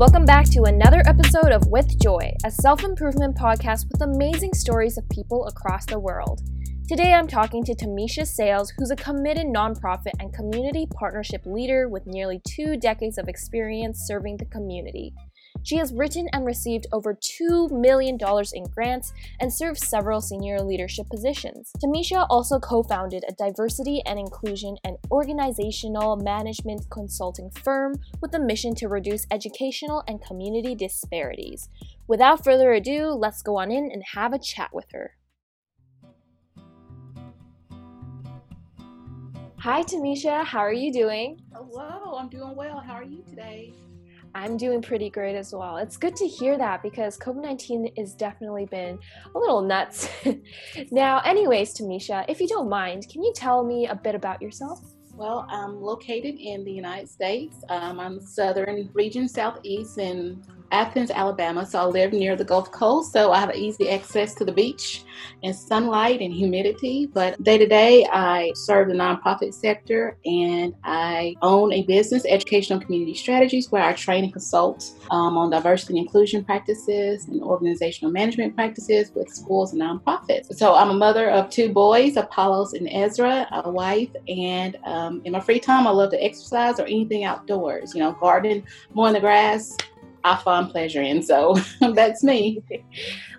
Welcome back to another episode of With Joy, a self improvement podcast with amazing stories of people across the world. Today I'm talking to Tamisha Sales, who's a committed nonprofit and community partnership leader with nearly two decades of experience serving the community. She has written and received over $2 million in grants and served several senior leadership positions. Tamisha also co founded a diversity and inclusion and organizational management consulting firm with a mission to reduce educational and community disparities. Without further ado, let's go on in and have a chat with her. Hi, Tamisha. How are you doing? Hello, I'm doing well. How are you today? I'm doing pretty great as well. It's good to hear that because COVID 19 has definitely been a little nuts. now, anyways, Tamisha, if you don't mind, can you tell me a bit about yourself? Well, I'm located in the United States. Um, I'm southern region, southeast, in Athens, Alabama. So I live near the Gulf Coast, so I have easy access to the beach and sunlight and humidity. But day to day, I serve the nonprofit sector and I own a business, Educational Community Strategies, where I train and consult um, on diversity and inclusion practices and organizational management practices with schools and nonprofits. So I'm a mother of two boys, Apollos and Ezra, a wife, and um, in my free time, I love to exercise or anything outdoors, you know, garden, mowing the grass, I find pleasure in. So that's me.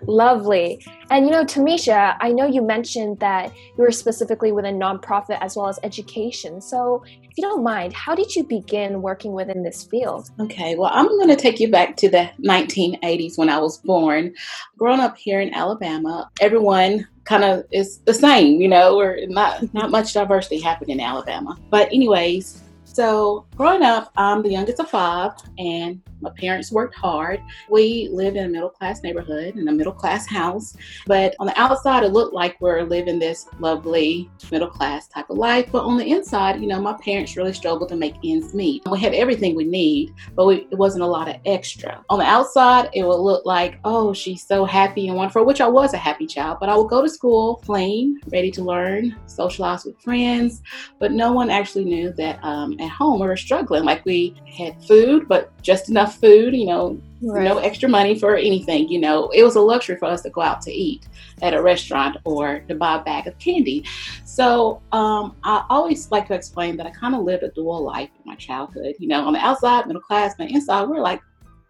Lovely. And you know, Tamisha, I know you mentioned that you were specifically within nonprofit as well as education. So if you don't mind, how did you begin working within this field? Okay, well, I'm going to take you back to the 1980s when I was born. Growing up here in Alabama, everyone kind of is the same, you know, we're not not much diversity happening in Alabama. But anyways, so, growing up, I'm the youngest of five, and my parents worked hard. We lived in a middle class neighborhood in a middle class house, but on the outside, it looked like we're living this lovely middle class type of life. But on the inside, you know, my parents really struggled to make ends meet. We had everything we need, but we, it wasn't a lot of extra. On the outside, it would look like, oh, she's so happy and wonderful, which I was a happy child, but I would go to school plain, ready to learn, socialize with friends, but no one actually knew that um, at home we were struggling. Like we had food, but just enough food, you know, right. no extra money for anything. You know, it was a luxury for us to go out to eat at a restaurant or to buy a bag of candy. So um, I always like to explain that I kind of lived a dual life in my childhood. You know, on the outside, middle class, but inside, we're like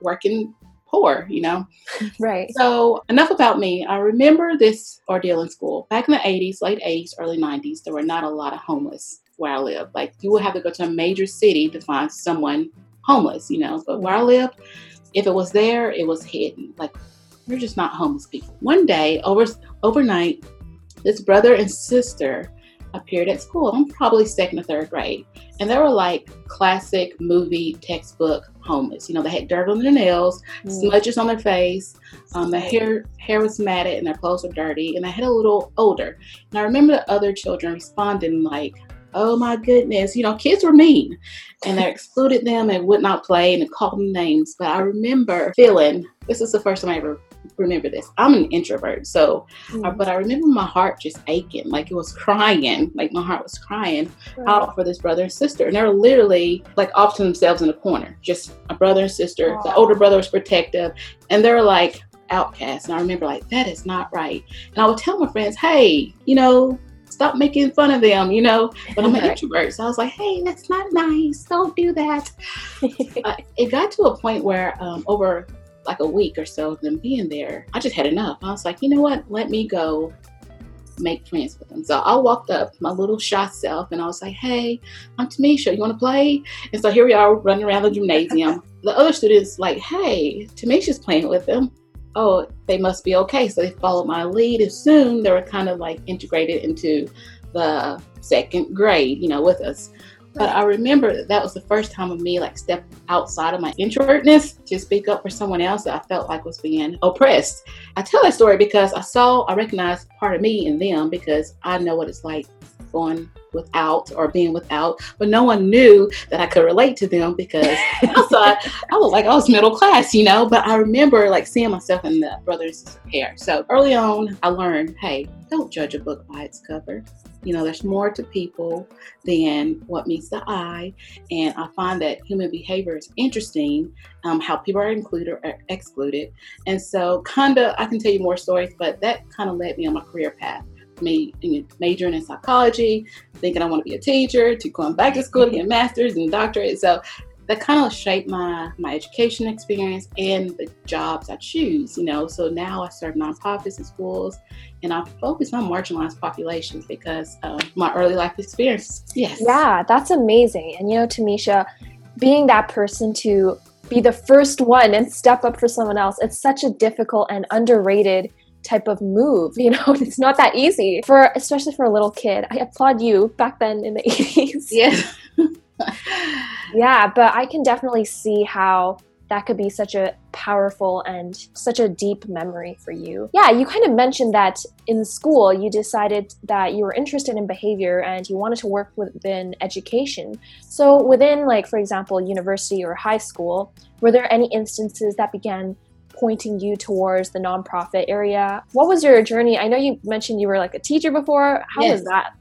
working poor, you know? Right. So, enough about me. I remember this ordeal in school. Back in the 80s, late 80s, early 90s, there were not a lot of homeless where I live. Like you would have to go to a major city to find someone homeless, you know. But where I live, if it was there, it was hidden. Like we're just not homeless people. One day, over overnight, this brother and sister appeared at school. I'm probably second or third grade, and they were like classic movie textbook homeless. You know, they had dirt on their nails, mm. smudges on their face, um, their hair hair was matted, and their clothes were dirty, and they had a little older. And I remember the other children responding like, oh my goodness, you know, kids were mean and they excluded them and would not play and called them names. But I remember feeling this is the first time I ever remember this. I'm an introvert, so mm. but I remember my heart just aching, like it was crying, like my heart was crying right. out for this brother and sister, and they were literally like off to themselves in a corner, just a brother and sister. Aww. The older brother was protective, and they were like outcasts. And I remember like that is not right. And I would tell my friends, hey, you know, stop making fun of them, you know. But I'm an introvert, so I was like, hey, that's not nice. Don't do that. uh, it got to a point where um, over like a week or so of them being there, I just had enough. I was like, you know what? Let me go make friends with them. So I walked up, my little shy self, and I was like, hey, I'm Tamisha. You want to play? And so here we are running around the gymnasium. the other students like, hey, Tamisha's playing with them oh, they must be okay. So they followed my lead. And soon they were kind of like integrated into the second grade, you know, with us. But I remember that, that was the first time of me like step outside of my introvertness to speak up for someone else that I felt like was being oppressed. I tell that story because I saw, I recognized part of me in them because I know what it's like going without or being without, but no one knew that I could relate to them because outside I was like I was middle class, you know. But I remember like seeing myself in the brother and sister pair. So early on, I learned, hey, don't judge a book by its cover. You know, there's more to people than what meets the eye. And I find that human behavior is interesting, um, how people are included or excluded. And so, kind of, I can tell you more stories, but that kind of led me on my career path. Me majoring in psychology, thinking I want to be a teacher, to going back to school to get a master's and a doctorate. So that kind of shaped my my education experience and the jobs I choose. You know, so now I serve nonprofits and schools, and I focus on marginalized populations because of my early life experience. Yes. Yeah, that's amazing. And you know, Tamisha, being that person to be the first one and step up for someone else, it's such a difficult and underrated type of move you know it's not that easy for especially for a little kid i applaud you back then in the 80s yes yeah, but I can definitely see how that could be such a powerful and such a deep memory for you. Yeah, you kind of mentioned that in school you decided that you were interested in behavior and you wanted to work within education. So, within, like, for example, university or high school, were there any instances that began pointing you towards the nonprofit area? What was your journey? I know you mentioned you were like a teacher before. How yes. was that?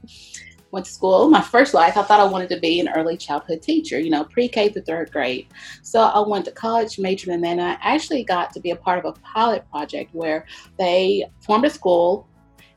went to school, my first life, I thought I wanted to be an early childhood teacher, you know, pre K to third grade. So I went to college, majored in that, and I actually got to be a part of a pilot project where they formed a school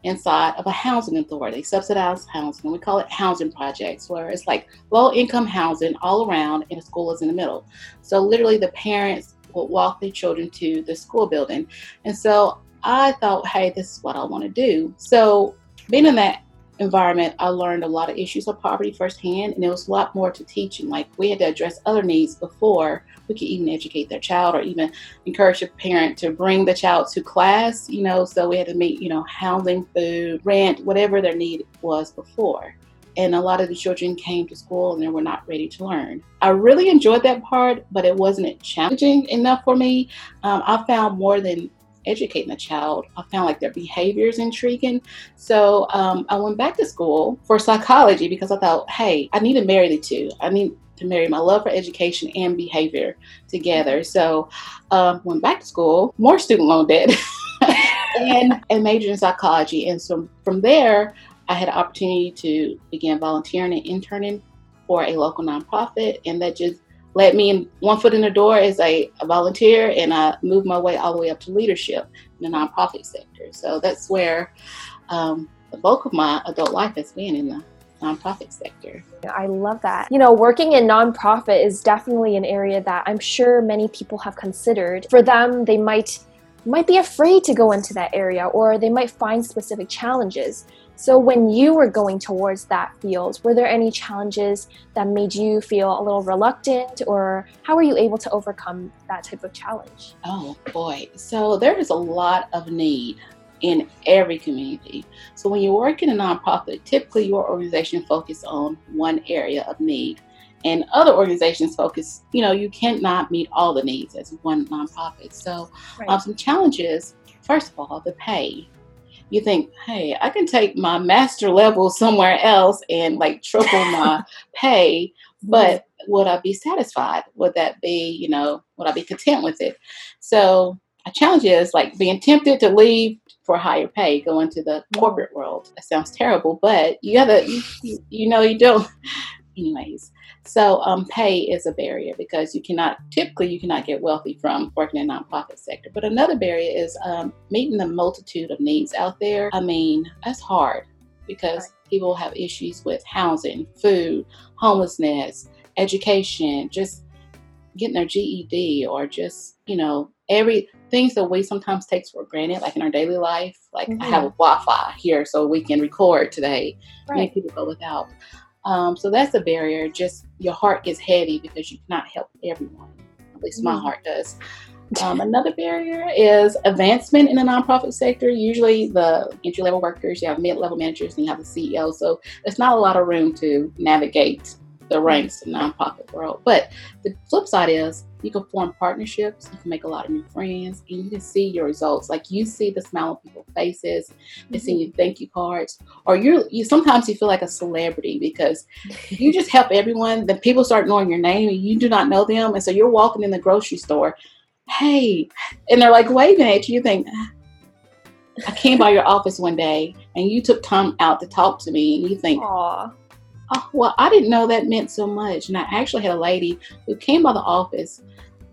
inside of a housing authority, subsidized housing. We call it housing projects, where it's like low income housing all around and the school is in the middle. So literally the parents would walk their children to the school building. And so I thought, hey, this is what I want to do. So being in that environment, I learned a lot of issues of poverty firsthand, and there was a lot more to teaching. Like we had to address other needs before we could even educate their child or even encourage a parent to bring the child to class, you know, so we had to meet, you know, housing, food, rent, whatever their need was before. And a lot of the children came to school and they were not ready to learn. I really enjoyed that part, but it wasn't challenging enough for me. Um, I found more than educating a child. I found like their behaviors intriguing. So um, I went back to school for psychology because I thought, hey, I need to marry the two. I need to marry my love for education and behavior together. So um, went back to school, more student loan debt, and, and majored in psychology. And so from there, I had an opportunity to begin volunteering and interning for a local nonprofit, and that just let me one foot in the door as a, a, volunteer and I moved my way all the way up to leadership in the nonprofit sector. So that's where um, the bulk of my adult life has been in the nonprofit sector. I love that. You know, working in nonprofit is definitely an area that I'm sure many people have considered. For them, they might might be afraid to go into that area or they might find specific challenges. So, when you were going towards that field, were there any challenges that made you feel a little reluctant, or how were you able to overcome that type of challenge? Oh boy. So, there is a lot of need in every community. So, when you work in a nonprofit, typically your organization focuses on one area of need. And other organizations focus, you know, you cannot meet all the needs as one nonprofit. So, right. um, some challenges first of all, the pay you think, hey, I can take my master level somewhere else and like triple my pay, but would I be satisfied? Would that be, you know, would I be content with it? So a challenge is like being tempted to leave for higher pay, go into the mm-hmm. corporate world. That sounds terrible, but you gotta, you, you know, you don't. Anyways, so um, pay is a barrier because you cannot typically you cannot get wealthy from working in the nonprofit sector. But another barrier is um, meeting the multitude of needs out there. I mean, that's hard because right. people have issues with housing, food, homelessness, education, just getting their GED or just you know every things that we sometimes take for granted, like in our daily life. Like mm-hmm. I have a Wi-Fi here so we can record today. Right. Many people go without. Um, so that's a barrier. Just your heart gets heavy because you cannot help everyone. At least my mm. heart does. Um, another barrier is advancement in the nonprofit sector. Usually, the entry level workers, you have mid level managers, and you have the CEO. So, there's not a lot of room to navigate the ranks of the nonprofit world. But the flip side is you can form partnerships, you can make a lot of new friends, and you can see your results. Like you see the smile on people's faces, they mm-hmm. see your thank you cards, or you're you sometimes you feel like a celebrity because you just help everyone. Then people start knowing your name and you do not know them, and so you're walking in the grocery store, hey, and they're like waving at you. You think I came by your office one day and you took time out to talk to me and you think, Aw. Oh, well, I didn't know that meant so much. And I actually had a lady who came by the office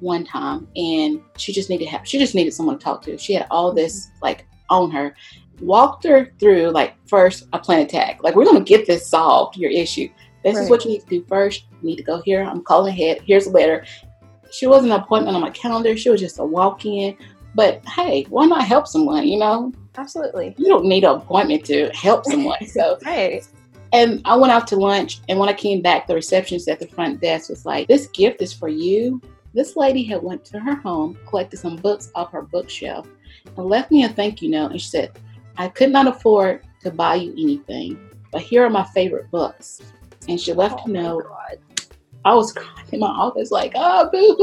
one time and she just needed help. She just needed someone to talk to. She had all this mm-hmm. like on her. Walked her through like first a plan attack. Like we're gonna get this solved, your issue. This Right. is what you need to do first. You need to go here. I'm calling ahead. Here's a letter. She wasn't an appointment on my calendar. She was just a walk in. But hey, why not help someone? You know, Absolutely. you don't need an appointment to help someone. So Right. And I went out to lunch, and when I came back, the receptionist at the front desk was like, "This gift is for you." This lady had went to her home, collected some books off her bookshelf, and left me a thank you note. And she said, "I could not afford to buy you anything, but here are my favorite books." And she left Oh a note. God. I was crying in my office, like, ah, "Oh, boo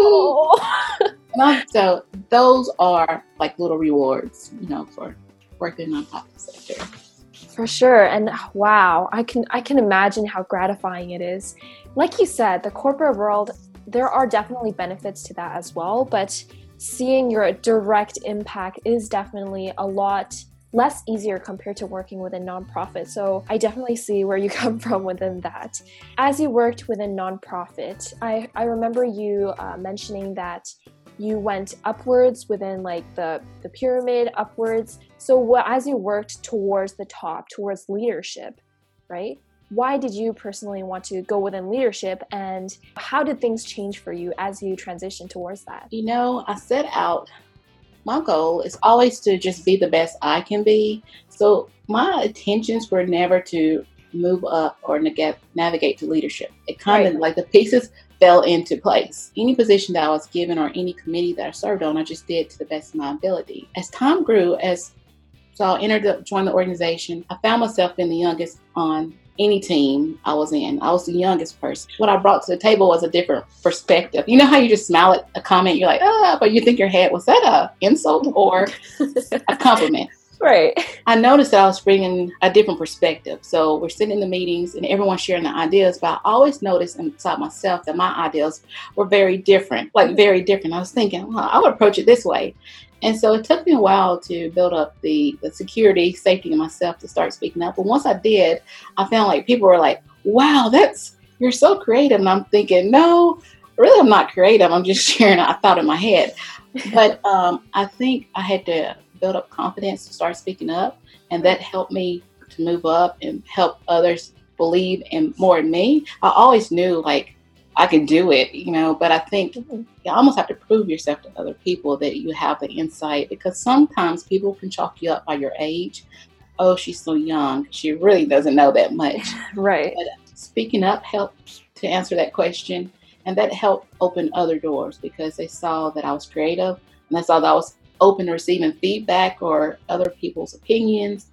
hoo!" And I- So those are like little rewards, you know, for working in the nonprofit sector. For sure. And wow, I can I can imagine how gratifying it is. Like you said, the corporate world, there are definitely benefits to that as well, but seeing your direct impact is definitely a lot less easier compared to working with a nonprofit. So I definitely see where you come from within that. As you worked with a nonprofit, I, I remember you uh, mentioning that you went upwards within like the, the pyramid upwards. So what, as you worked towards the top, towards leadership, right? Why did you personally want to go within leadership and how did things change for you as you transitioned towards that? You know, I set out, my goal is always to just be the best I can be. So my intentions were never to move up or navigate to leadership. It kind of Right. like the pieces fell into place. Any position that I was given or any committee that I served on, I just did to the best of my ability. As time grew, as so I entered the, joined the organization, I found myself being the youngest on any team I was in. I was the youngest person. What I brought to the table was a different perspective. You know how you just smile at a comment, you're like, ah, but you think your head was that a insult or a compliment? Right. I noticed that I was bringing a different perspective. So we're sitting in the meetings and everyone's sharing the ideas, but I always noticed inside myself that my ideas were very different, like very different. I was thinking, well, I would approach it this way. And so it took me a while to build up the, the security, safety in myself to start speaking up. But once I did, I found like people were like, wow, that's, you're so creative. And I'm thinking, no, really, I'm not creative. I'm just sharing a thought in my head. But um, I think I had to build up confidence to start speaking up. And that helped me to move up and help others believe in more in me. I always knew like I could do it, you know, but I think Mhm. you almost have to prove yourself to other people that you have the insight because sometimes people can chalk you up by your age. Oh, she's so young. She really doesn't know that much. Right. Speaking up helped to answer that question. And that helped open other doors because they saw that I was creative and they saw that I was open to receiving feedback or other people's opinions,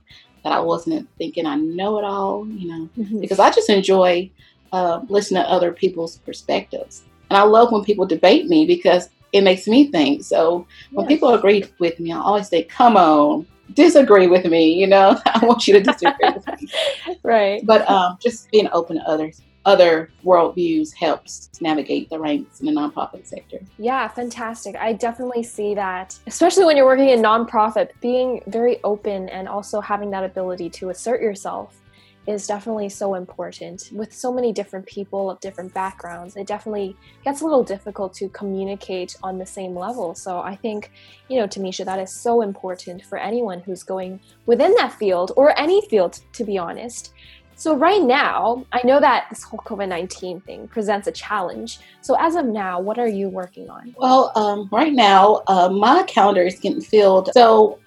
that I wasn't thinking I know it all, you know, Mhm. because I just enjoy uh, listening to other people's perspectives. And I love when people debate me because it makes me think. So when Yeah. people agree with me, I always say, come on, disagree with me, you know, I want you to disagree with me. Right. But um, just being open to others, other worldviews helps navigate the ranks in the nonprofit sector. Yeah, fantastic. I definitely see that, especially when you're working in nonprofit, being very open and also having that ability to assert yourself is definitely so important. With so many different people of different backgrounds, it definitely gets a little difficult to communicate on the same level. So I think, you know, Tamisha, that is so important for anyone who's going within that field or any field, to be honest. So, right now, I know that this whole COVID 19 thing presents a challenge. So, as of now, what are you working on? Well, um, right now, uh, my calendar is getting filled. So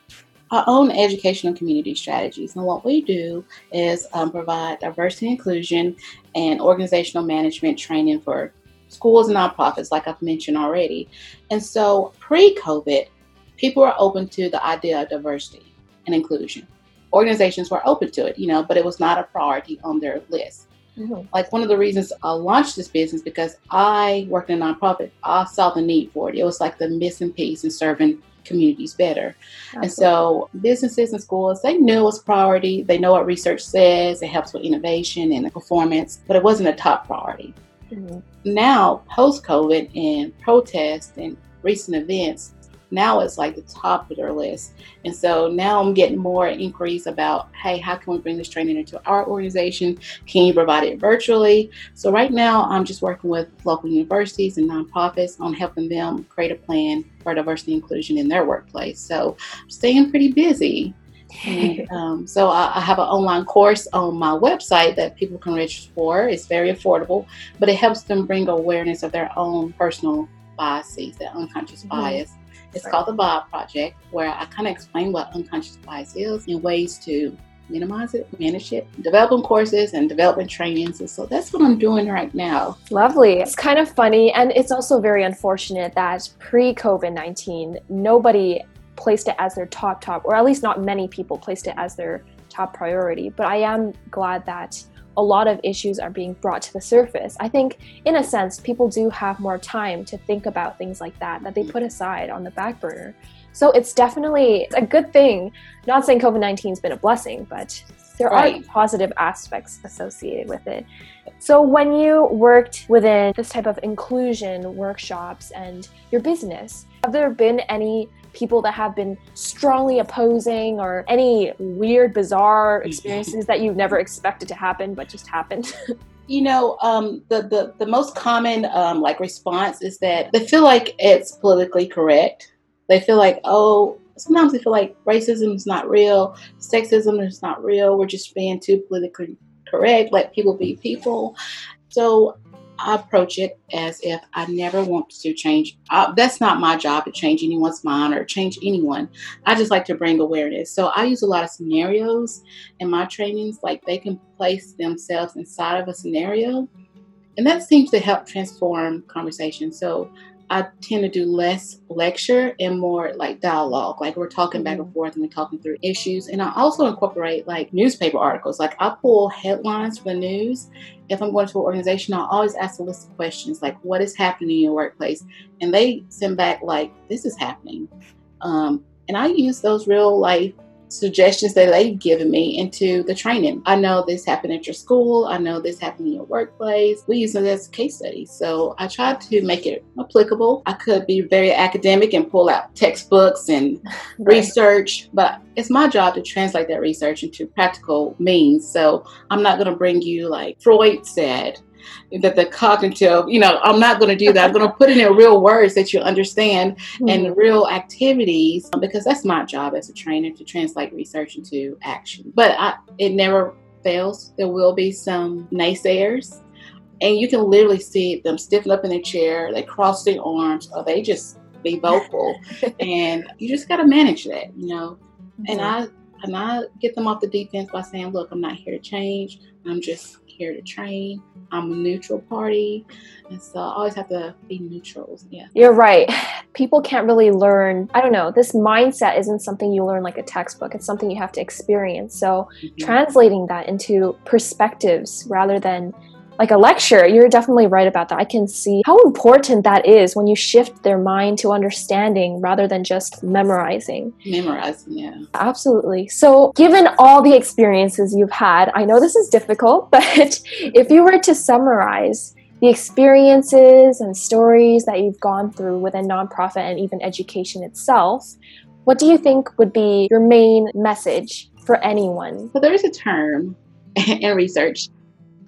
I own educational community strategies. And what we do is um, provide diversity and inclusion and organizational management training for schools and nonprofits, like I've mentioned already. And so pre COVID, people are open to the idea of diversity and inclusion. Organizations were open to it, you know, but it was not a priority on their list like one of the reasons I launched this business because I worked in a nonprofit. I saw the need for it. It was like the missing piece in serving communities better. And so businesses and schools, they knew it was a priority. They know what research says. It helps with innovation and performance, but it wasn't a top priority. Mhm. Now, post COVID and protests and recent events, now it's like the top of their list. And so now I'm getting more inquiries about, hey, how can we bring this training into our organization? Can you provide it virtually? So right now I'm just working with local universities and nonprofits on helping them create a plan for diversity inclusion in their workplace. So I'm staying pretty busy. And, um, so I, I, have an online course on my website that people can register for. It's very affordable, but it helps them bring awareness of their own personal biases, their unconscious mm-hmm. bias. It's called the Bob Project, where I kind of explain what unconscious bias is and ways to minimize it, manage it, developing courses and developing trainings. And so that's what I'm doing right now. Lovely. It's kind of funny. And it's also very unfortunate that pre COVID 19, nobody placed it as their top, top, or at least not many people placed it as their top priority. But I am glad that a lot of issues are being brought to the surface. I think, in a sense, people do have more time to think about things like that that they mm. put aside on the back burner. So it's definitely a good thing. Not saying COVID 19 has been a blessing, but there right. are positive aspects associated with it. So, when you worked within this type of inclusion workshops and your business, have there been any people that have been strongly opposing or any weird, bizarre experiences that you never expected to happen but just happened? you know, um, the, the, the most common um, like response is that they feel like it's politically correct. They feel like, oh, sometimes they feel like racism is not real, sexism is not real. We're just being too politically correct. Let people be people. So I approach it as if I never want to change. That's not my job to change anyone's mind or change anyone. I just like to bring awareness. So I use a lot of scenarios in my trainings, like they can place themselves inside of a scenario. And that seems to help transform conversation. So I tend to do less lecture and more like dialogue. Like we're talking back and mm-hmm. forth and we're talking through issues. And I also incorporate like newspaper articles. Like I pull headlines from the news. If I'm going to an organization, I always ask a list of questions like, what is happening in your workplace? And they send back like, this is happening. Um, and I use those real life suggestions that they've given me into the training. I know this happened at your school. I know this happened in your workplace. We use it as case studies. So I try to make it applicable. I could be very academic and pull out textbooks and right. research, but it's my job to translate that research into practical means. So I'm not going to bring you like Freud said that the cognitive, you know, I'm not going to do that. I'm going to put in real words that you understand mm-hmm. and real activities because that's my job as a trainer to translate research into action. But I, it never fails. There will be some naysayers. And you can literally see them stiffen up in their chair, they cross their arms, or they just be vocal. and you just got to manage that, you know. Mm-hmm. And I and I get them off the defense by saying, look, I'm not here to change. I'm just here to train. I'm a neutral party. And so I always have to be neutral. Yeah. You're right. People can't really learn, I don't know, this mindset isn't something you learn like a textbook. It's something you have to experience. So mm-hmm. translating that into perspectives rather than like a lecture, you're definitely right about that. I can see how important that is when you shift their mind to understanding rather than just memorizing. Memorizing, yeah. Absolutely. So, given all the experiences you've had, I know this is difficult, but if you were to summarize the experiences and stories that you've gone through within nonprofit and even education itself, what do you think would be your main message for anyone? So, there is a term in research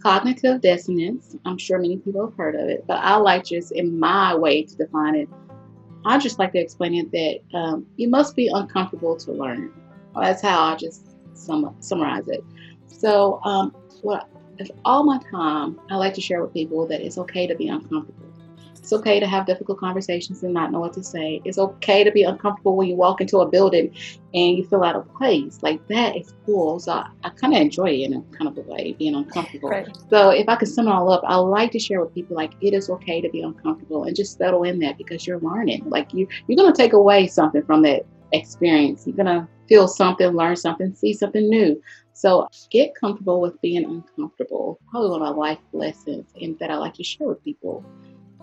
Cognitive dissonance, I'm sure many people have heard of it, but I like just in my way to define it, I just like to explain it that um, you must be uncomfortable to learn. That's how I just sum, summarize it. So, um, what all my time I like to share with people that it's okay to be uncomfortable. It's okay to have difficult conversations and not know what to say. It's okay to be uncomfortable when you walk into a building and you feel out of place. Like that is cool. So I, I kind of enjoy it in a kind of a way, being uncomfortable. Right. So if I could sum it all up, I like to share with people like it is okay to be uncomfortable and just settle in that because you're learning. Like you, you're gonna take away something from that experience. You're gonna feel something, learn something, see something new. So get comfortable with being uncomfortable. Probably one of my life lessons and that I like to share with people.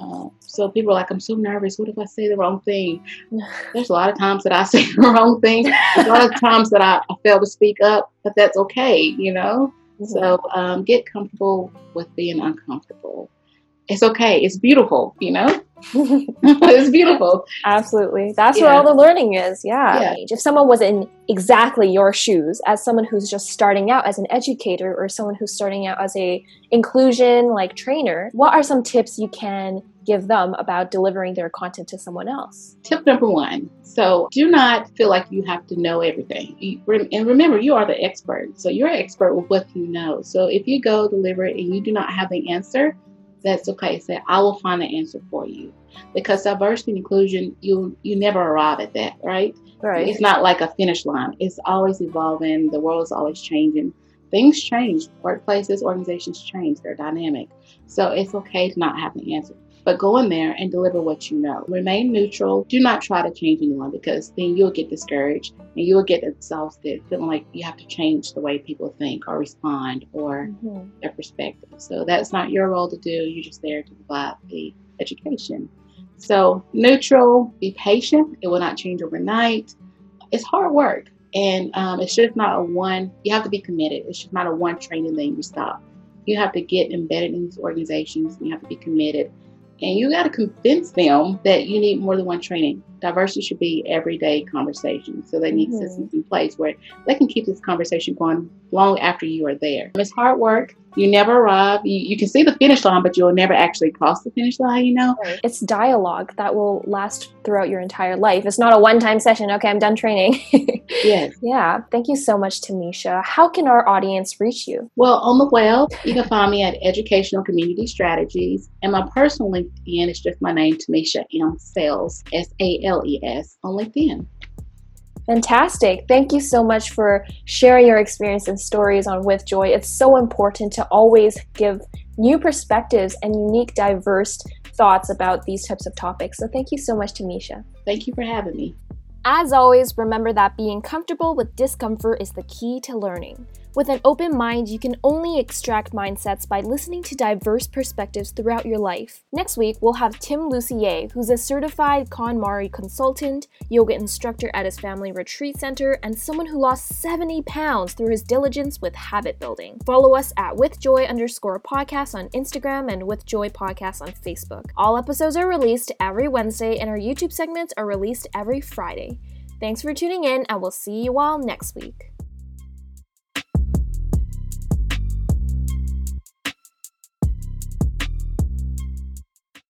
Uh, so people are like, I'm so nervous. What if I say the wrong thing? There's a lot of times that I say the wrong thing. There's a lot of times that I, I fail to speak up, but that's okay, you know? Mm-hmm. So um, get comfortable with being uncomfortable. It's okay. It's beautiful, you know? it's beautiful. Absolutely. That's yeah. where all the learning is. Yeah. yeah. If someone was in exactly your shoes as someone who's just starting out as an educator or someone who's starting out as a inclusion like trainer, what are some tips you can give them about delivering their content to someone else? Tip number one. So do not feel like you have to know everything. and remember, you are the expert. So you're an expert with what you know. So if you go deliver it and you do not have the answer, that's okay. Say, I will find an answer for you. Because diversity and inclusion, you you never arrive at that, right? Right. It's not like a finish line. It's always evolving. The world is always changing. Things change. Workplaces, organizations change. They're dynamic. So it's okay to not have an answer. But go in there and deliver what you know. Remain neutral. Do not try to change anyone because then you'll get discouraged and you'll get exhausted feeling like you have to change the way people think or respond or mm-hmm. their perspective. So that's not your role to do. You're just there to provide the education. So neutral, be patient. It will not change overnight. It's hard work. And um, it's just not a one, you have to be committed. It's just not a one training thing you stop. You have to get embedded in these organizations. You have to be committed and you got to convince them that you need more than one training. Diversity should be everyday conversation. So they need mm-hmm. systems in place where they can keep this conversation going long after you are there. It's hard work. You never arrive. You, you can see the finish line, but you'll never actually cross the finish line, you know? It's dialogue that will last throughout your entire life. It's not a one time session. Okay, I'm done training. yes. Yeah. Thank you so much, Tamisha. How can our audience reach you? Well, on the web, you can find me at Educational Community Strategies. And my personal LinkedIn is just my name, Tamisha M. Sales, S A L E S, on LinkedIn. Fantastic. Thank you so much for sharing your experience and stories on With Joy. It's so important to always give new perspectives and unique, diverse thoughts about these types of topics. So thank you so much, Tamisha. Thank you for having me. As always, remember that being comfortable with discomfort is the key to learning. With an open mind, you can only extract mindsets by listening to diverse perspectives throughout your life. Next week, we'll have Tim Lucier, who's a certified KonMari consultant, yoga instructor at his family retreat center, and someone who lost 70 pounds through his diligence with habit building. Follow us at withjoy underscore podcast on Instagram and withjoy podcast on Facebook. All episodes are released every Wednesday, and our YouTube segments are released every Friday. Thanks for tuning in, and we'll see you all next week.